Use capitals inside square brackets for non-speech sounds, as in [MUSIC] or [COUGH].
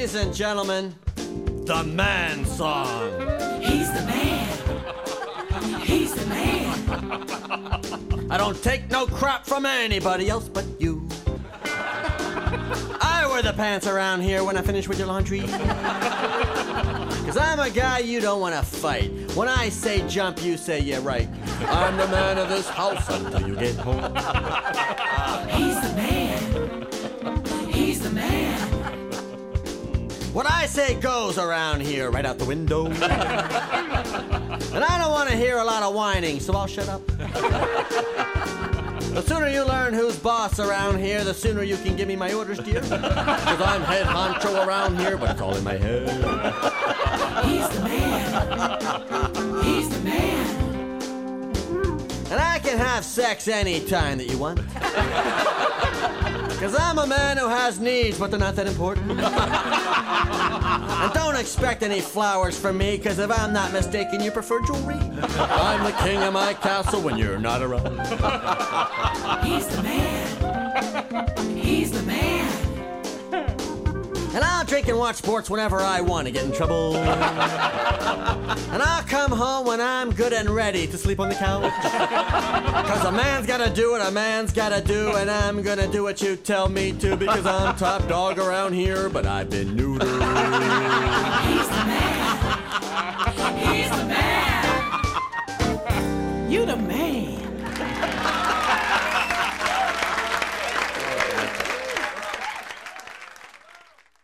Ladies and gentlemen, the man song. He's the man. He's the man. I don't take no crap from anybody else but you. I wear the pants around here when I finish with your laundry. Cause I'm a guy you don't wanna fight. When I say jump, you say yeah right. I'm the man of this house until you get home. He's the man. What I say goes around here, right out the window. [LAUGHS] and I don't want to hear a lot of whining, so I'll shut up. the sooner you learn who's boss around here, the sooner you can give me my orders, dear. Because I'm head honcho around here, but it's all in my head. He's the man. He's the man. And I can have sex anytime that you want. Because I'm a man who has needs, but they're not that important. and don't expect any flowers from me, because if I'm not mistaken, you prefer jewelry. I'm the king of my castle when you're not around. He's the man. He's the man drink and watch sports whenever I want to get in trouble. [LAUGHS] and I'll come home when I'm good and ready to sleep on the couch. Cause a man's gotta do what a man's gotta do, and I'm gonna do what you tell me to because I'm top dog around here, but I've been neutered. He's the man. He's the man. You the man.